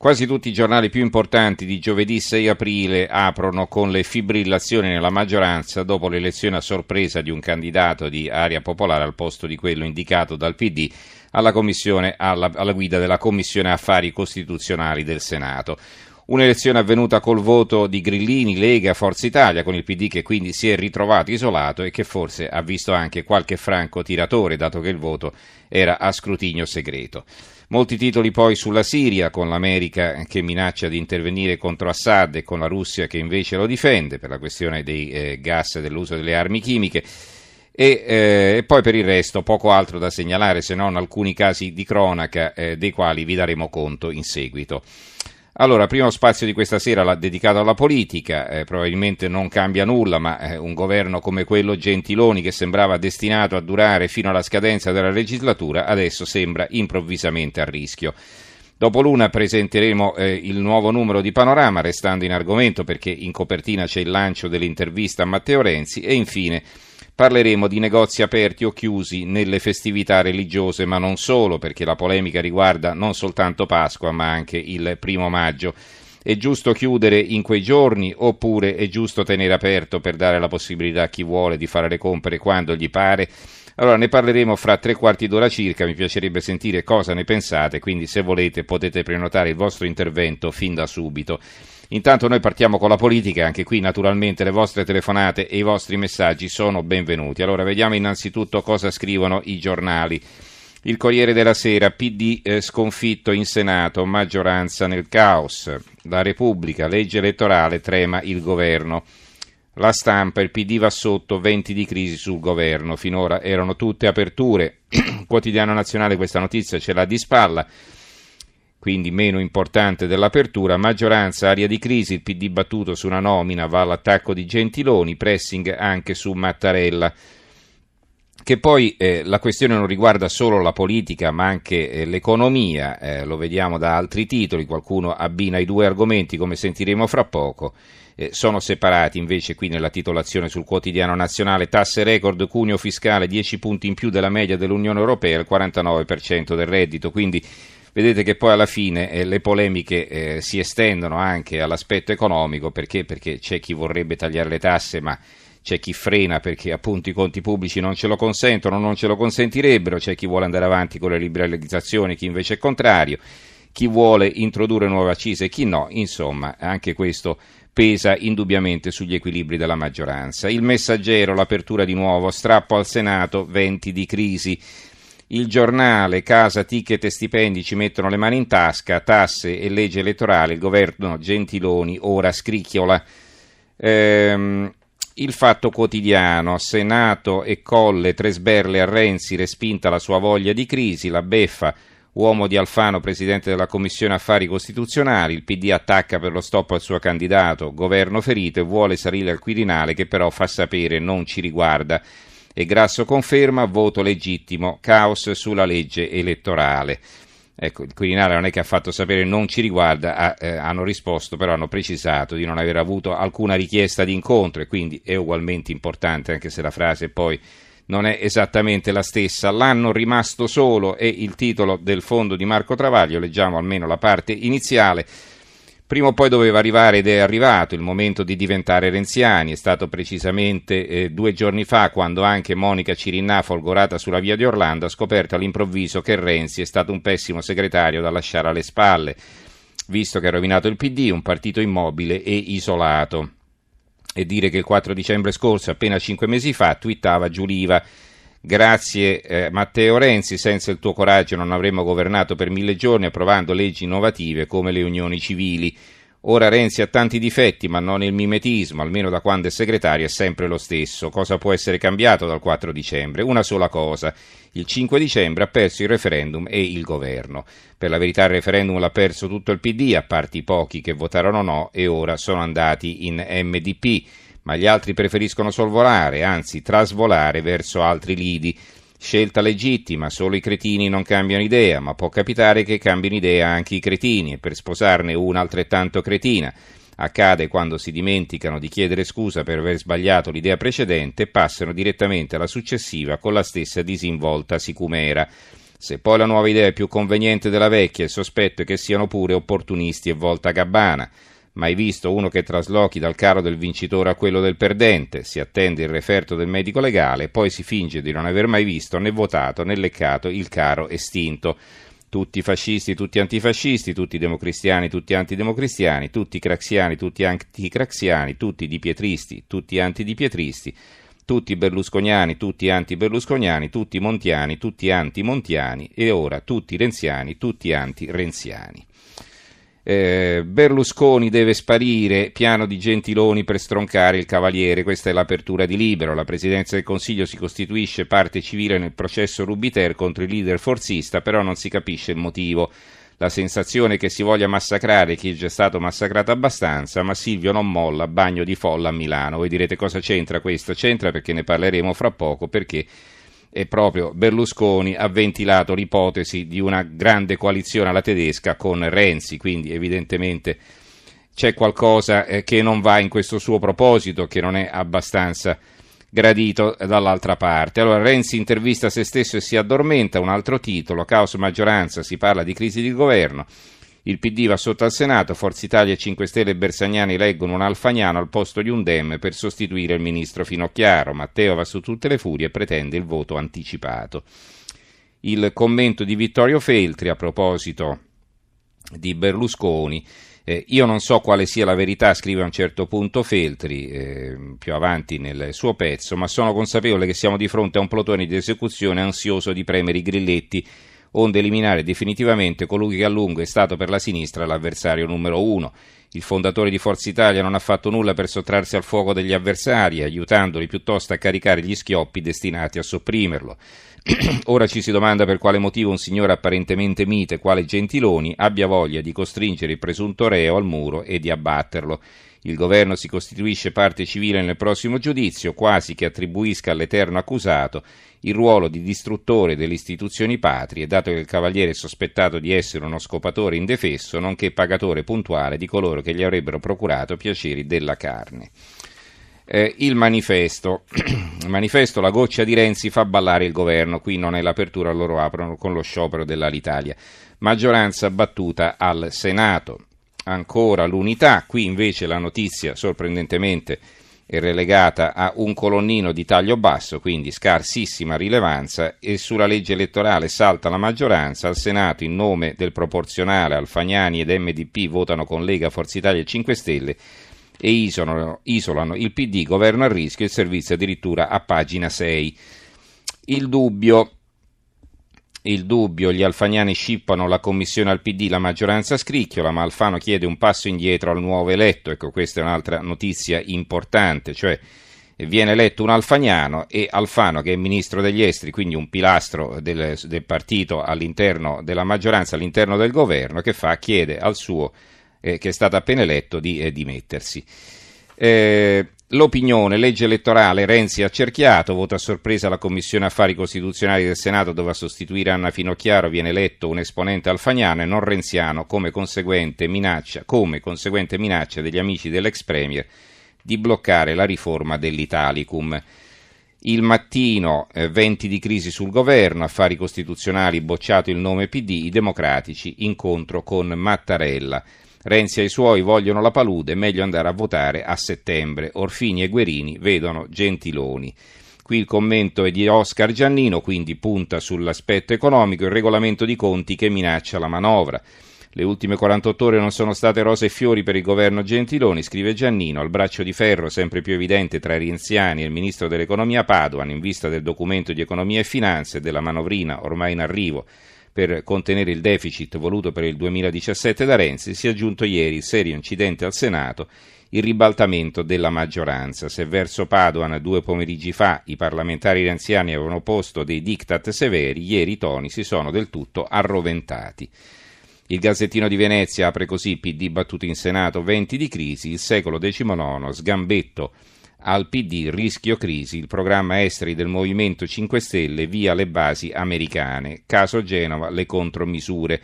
Quasi tutti i giornali più importanti di giovedì 6 aprile aprono con le fibrillazioni nella maggioranza dopo l'elezione a sorpresa di un candidato di area popolare al posto di quello indicato dal PD alla, alla, alla guida della Commissione Affari Costituzionali del Senato. Un'elezione avvenuta col voto di Grillini, Lega, Forza Italia, con il PD che quindi si è ritrovato isolato e che forse ha visto anche qualche franco tiratore, dato che il voto era a scrutinio segreto. Molti titoli poi sulla Siria, con l'America che minaccia di intervenire contro Assad e con la Russia che invece lo difende per la questione dei eh, gas e dell'uso delle armi chimiche. E, eh, poi per il resto poco altro da segnalare se non alcuni casi di cronaca eh, dei quali vi daremo conto in seguito. Allora, primo spazio di questa sera l'ha dedicato alla politica, eh, probabilmente non cambia nulla, ma eh, un governo come quello Gentiloni che sembrava destinato a durare fino alla scadenza della legislatura, adesso sembra improvvisamente a rischio. Dopo l'una presenteremo eh, il nuovo numero di Panorama, restando in argomento perché in copertina c'è il lancio dell'intervista a Matteo Renzi e infine Parleremo di negozi aperti o chiusi nelle festività religiose, ma non solo, perché la polemica riguarda non soltanto Pasqua, ma anche il primo maggio. È giusto chiudere in quei giorni oppure è giusto tenere aperto per dare la possibilità a chi vuole di fare le compere quando gli pare? Allora ne parleremo fra tre quarti d'ora circa, mi piacerebbe sentire cosa ne pensate, quindi se volete potete prenotare il vostro intervento fin da subito. Intanto noi partiamo con la politica, anche qui naturalmente le vostre telefonate e i vostri messaggi sono benvenuti. Allora vediamo innanzitutto cosa scrivono i giornali. Il Corriere della Sera, PD eh, sconfitto in Senato, maggioranza nel caos. La Repubblica, legge elettorale, trema il governo. La stampa, il PD va sotto, venti di crisi sul governo. Finora erano tutte aperture. Quotidiano nazionale questa notizia ce l'ha di spalla quindi meno importante dell'apertura, maggioranza, aria di crisi, il PD battuto su una nomina, va all'attacco di Gentiloni, pressing anche su Mattarella. Che poi eh, la questione non riguarda solo la politica ma anche eh, l'economia, eh, lo vediamo da altri titoli, qualcuno abbina i due argomenti come sentiremo fra poco, eh, sono separati invece qui nella titolazione sul quotidiano nazionale, tasse record, cuneo fiscale 10 punti in più della media dell'Unione Europea, il 49% del reddito, quindi vedete che poi alla fine eh, le polemiche eh, si estendono anche all'aspetto economico. Perché? perché c'è chi vorrebbe tagliare le tasse ma c'è chi frena perché appunto i conti pubblici non ce lo consentono, non ce lo consentirebbero, c'è chi vuole andare avanti con le liberalizzazioni, chi invece è contrario, chi vuole introdurre nuove accise e chi no, insomma anche questo pesa indubbiamente sugli equilibri della maggioranza. Il messaggero, l'apertura di nuovo, strappo al Senato, venti di crisi il giornale, casa, ticket e stipendi ci mettono le mani in tasca, tasse e legge elettorale, il governo Gentiloni ora scricchiola. Ehm, il fatto quotidiano, Senato e Colle, tre sberle a Renzi, respinta la sua voglia di crisi, la beffa, uomo di Alfano, presidente della Commissione Affari Costituzionali, il PD attacca per lo stop al suo candidato, governo ferito e vuole salire al Quirinale che però fa sapere non ci riguarda. E Grasso conferma voto legittimo, caos sulla legge elettorale. Ecco, il Quirinale non è che ha fatto sapere non ci riguarda, ha, eh, hanno risposto, però hanno precisato di non aver avuto alcuna richiesta di incontro e quindi è ugualmente importante, anche se la frase poi non è esattamente la stessa. L'anno rimasto solo è il titolo del fondo di Marco Travaglio, leggiamo almeno la parte iniziale. Prima o poi doveva arrivare ed è arrivato il momento di diventare renziani, è stato precisamente eh, due giorni fa quando anche Monica Cirinnà, folgorata sulla via di Orlando, ha scoperto all'improvviso che Renzi è stato un pessimo segretario da lasciare alle spalle, visto che ha rovinato il PD, un partito immobile e isolato. E dire che il 4 dicembre scorso, appena cinque mesi fa, twittava Giuliva Grazie eh, Matteo Renzi, senza il tuo coraggio non avremmo governato per mille giorni approvando leggi innovative come le unioni civili. Ora Renzi ha tanti difetti, ma non il mimetismo, almeno da quando è segretario è sempre lo stesso. Cosa può essere cambiato dal 4 dicembre? Una sola cosa. Il 5 dicembre ha perso il referendum e il governo. Per la verità il referendum l'ha perso tutto il PD, a parte i pochi che votarono no e ora sono andati in MDP. Ma gli altri preferiscono sorvolare, anzi trasvolare verso altri lidi. Scelta legittima, solo i cretini non cambiano idea, ma può capitare che cambino idea anche i cretini e per sposarne una altrettanto cretina. Accade quando si dimenticano di chiedere scusa per aver sbagliato l'idea precedente e passano direttamente alla successiva con la stessa disinvolta sicumera. Se poi la nuova idea è più conveniente della vecchia, il sospetto è che siano pure opportunisti e volta gabbana. Mai visto uno che traslochi dal caro del vincitore a quello del perdente, si attende il referto del medico legale, poi si finge di non aver mai visto né votato né leccato il caro estinto. Tutti fascisti, tutti antifascisti, tutti democristiani, tutti antidemocristiani, tutti craxiani, tutti anticraxiani, tutti dipietristi, tutti antidipietristi, tutti berlusconiani, tutti anti-berlusconiani, tutti montiani, tutti anti-montiani e ora tutti renziani, tutti anti-renziani. Eh, Berlusconi deve sparire, piano di Gentiloni per stroncare il Cavaliere, questa è l'apertura di Libero, la Presidenza del Consiglio si costituisce parte civile nel processo Rubiter contro il leader forzista, però non si capisce il motivo. La sensazione che si voglia massacrare chi è già stato massacrato abbastanza, ma Silvio non molla, bagno di folla a Milano. Voi direte cosa c'entra questo? C'entra perché ne parleremo fra poco, perché e proprio Berlusconi ha ventilato l'ipotesi di una grande coalizione alla tedesca con Renzi, quindi evidentemente c'è qualcosa eh, che non va in questo suo proposito, che non è abbastanza gradito dall'altra parte. Allora Renzi intervista se stesso e si addormenta, un altro titolo, caos maggioranza, si parla di crisi di governo. Il PD va sotto al Senato, Forza Italia, 5 Stelle e Bersagnani leggono un Alfagnano al posto di un Dem per sostituire il ministro Finocchiaro. Matteo va su tutte le furie e pretende il voto anticipato. Il commento di Vittorio Feltri a proposito di Berlusconi. Eh, io non so quale sia la verità, scrive a un certo punto Feltri, eh, più avanti nel suo pezzo, ma sono consapevole che siamo di fronte a un plotone di esecuzione ansioso di premere i grilletti onde eliminare definitivamente colui che a lungo è stato per la sinistra l'avversario numero uno. Il fondatore di Forza Italia non ha fatto nulla per sottrarsi al fuoco degli avversari, aiutandoli piuttosto a caricare gli schioppi destinati a sopprimerlo. Ora ci si domanda per quale motivo un signore apparentemente mite, quale Gentiloni, abbia voglia di costringere il presunto reo al muro e di abbatterlo. Il governo si costituisce parte civile nel prossimo giudizio, quasi che attribuisca all'eterno accusato il ruolo di distruttore delle istituzioni patrie, dato che il cavaliere è sospettato di essere uno scopatore indefesso, nonché pagatore puntuale di coloro che gli avrebbero procurato piaceri della carne. Eh, il manifesto. il manifesto La goccia di Renzi fa ballare il governo. Qui non è l'apertura, loro aprono con lo sciopero dell'Alitalia. Maggioranza battuta al Senato. Ancora l'unità. Qui invece la notizia, sorprendentemente, è relegata a un colonnino di taglio basso, quindi scarsissima rilevanza, e sulla legge elettorale salta la maggioranza, al Senato in nome del proporzionale Alfagnani ed MDP votano con Lega, Forza Italia e 5 Stelle e isolano, isolano il PD, governo a rischio, il servizio addirittura a pagina 6. Il dubbio il dubbio, gli alfagnani scippano la commissione al PD, la maggioranza scricchiola, ma Alfano chiede un passo indietro al nuovo eletto. Ecco, questa è un'altra notizia importante, cioè viene eletto un alfagnano e Alfano, che è ministro degli esteri, quindi un pilastro del, del partito all'interno della maggioranza, all'interno del governo, che fa? Chiede al suo, eh, che è stato appena eletto, di eh, dimettersi. Eh, L'opinione, legge elettorale, Renzi ha cerchiato, vota a sorpresa la Commissione Affari Costituzionali del Senato dove a sostituire Anna Finocchiaro viene eletto un esponente alfagnano e non renziano come conseguente minaccia, come conseguente minaccia degli amici dell'ex Premier di bloccare la riforma dell'Italicum. Il mattino, eh, venti di crisi sul governo, affari costituzionali, bocciato il nome PD, i democratici, incontro con Mattarella. Renzi e i suoi vogliono la palude, meglio andare a votare a settembre. Orfini e Guerini vedono Gentiloni. Qui il commento è di Oscar Giannino, quindi punta sull'aspetto economico, il regolamento di conti che minaccia la manovra. Le ultime 48 ore non sono state rose e fiori per il governo Gentiloni, scrive Giannino, al braccio di ferro sempre più evidente tra i Renziani e il ministro dell'economia Padoan in vista del documento di economia e finanze e della manovrina ormai in arrivo per contenere il deficit voluto per il 2017 da Renzi, si è aggiunto ieri il serio incidente al Senato il ribaltamento della maggioranza. Se verso Padoan due pomeriggi fa i parlamentari renziani avevano posto dei diktat severi, ieri i toni si sono del tutto arroventati. Il Gazzettino di Venezia apre così PD battuto in Senato, venti di crisi, il secolo XIX, sgambetto al PD, rischio crisi, il programma esteri del Movimento 5 Stelle via le basi americane, caso Genova, le contromisure.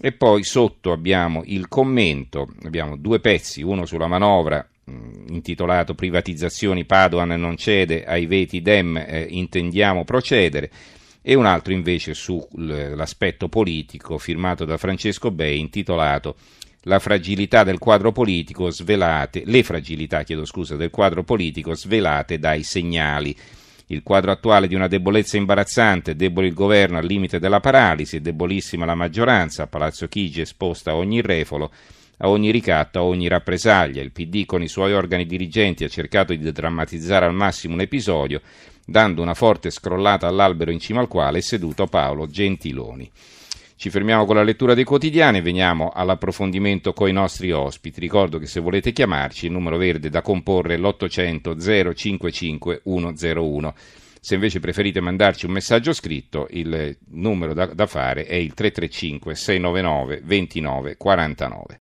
E poi sotto abbiamo il commento, abbiamo due pezzi, uno sulla manovra mm, intitolato Privatizzazioni Padoan non cede ai veti Dem, eh, intendiamo procedere, e un altro invece sull'aspetto politico firmato da Francesco Bei intitolato La fragilità del quadro politico svelate, le fragilità, chiedo scusa, del quadro politico svelate dai segnali il quadro attuale di una debolezza imbarazzante, debole il governo al limite della paralisi, debolissima la maggioranza, Palazzo Chigi esposta a ogni refolo, a ogni ricatto, a ogni rappresaglia. Il PD con i suoi organi dirigenti ha cercato di drammatizzare al massimo un episodio, dando una forte scrollata all'albero in cima al quale è seduto Paolo Gentiloni. Ci fermiamo con la lettura dei quotidiani e veniamo all'approfondimento con i nostri ospiti. Ricordo che se volete chiamarci il numero verde da comporre è l'800 055 101. Se invece preferite mandarci un messaggio scritto, il numero da, da fare è il 335 699 2949.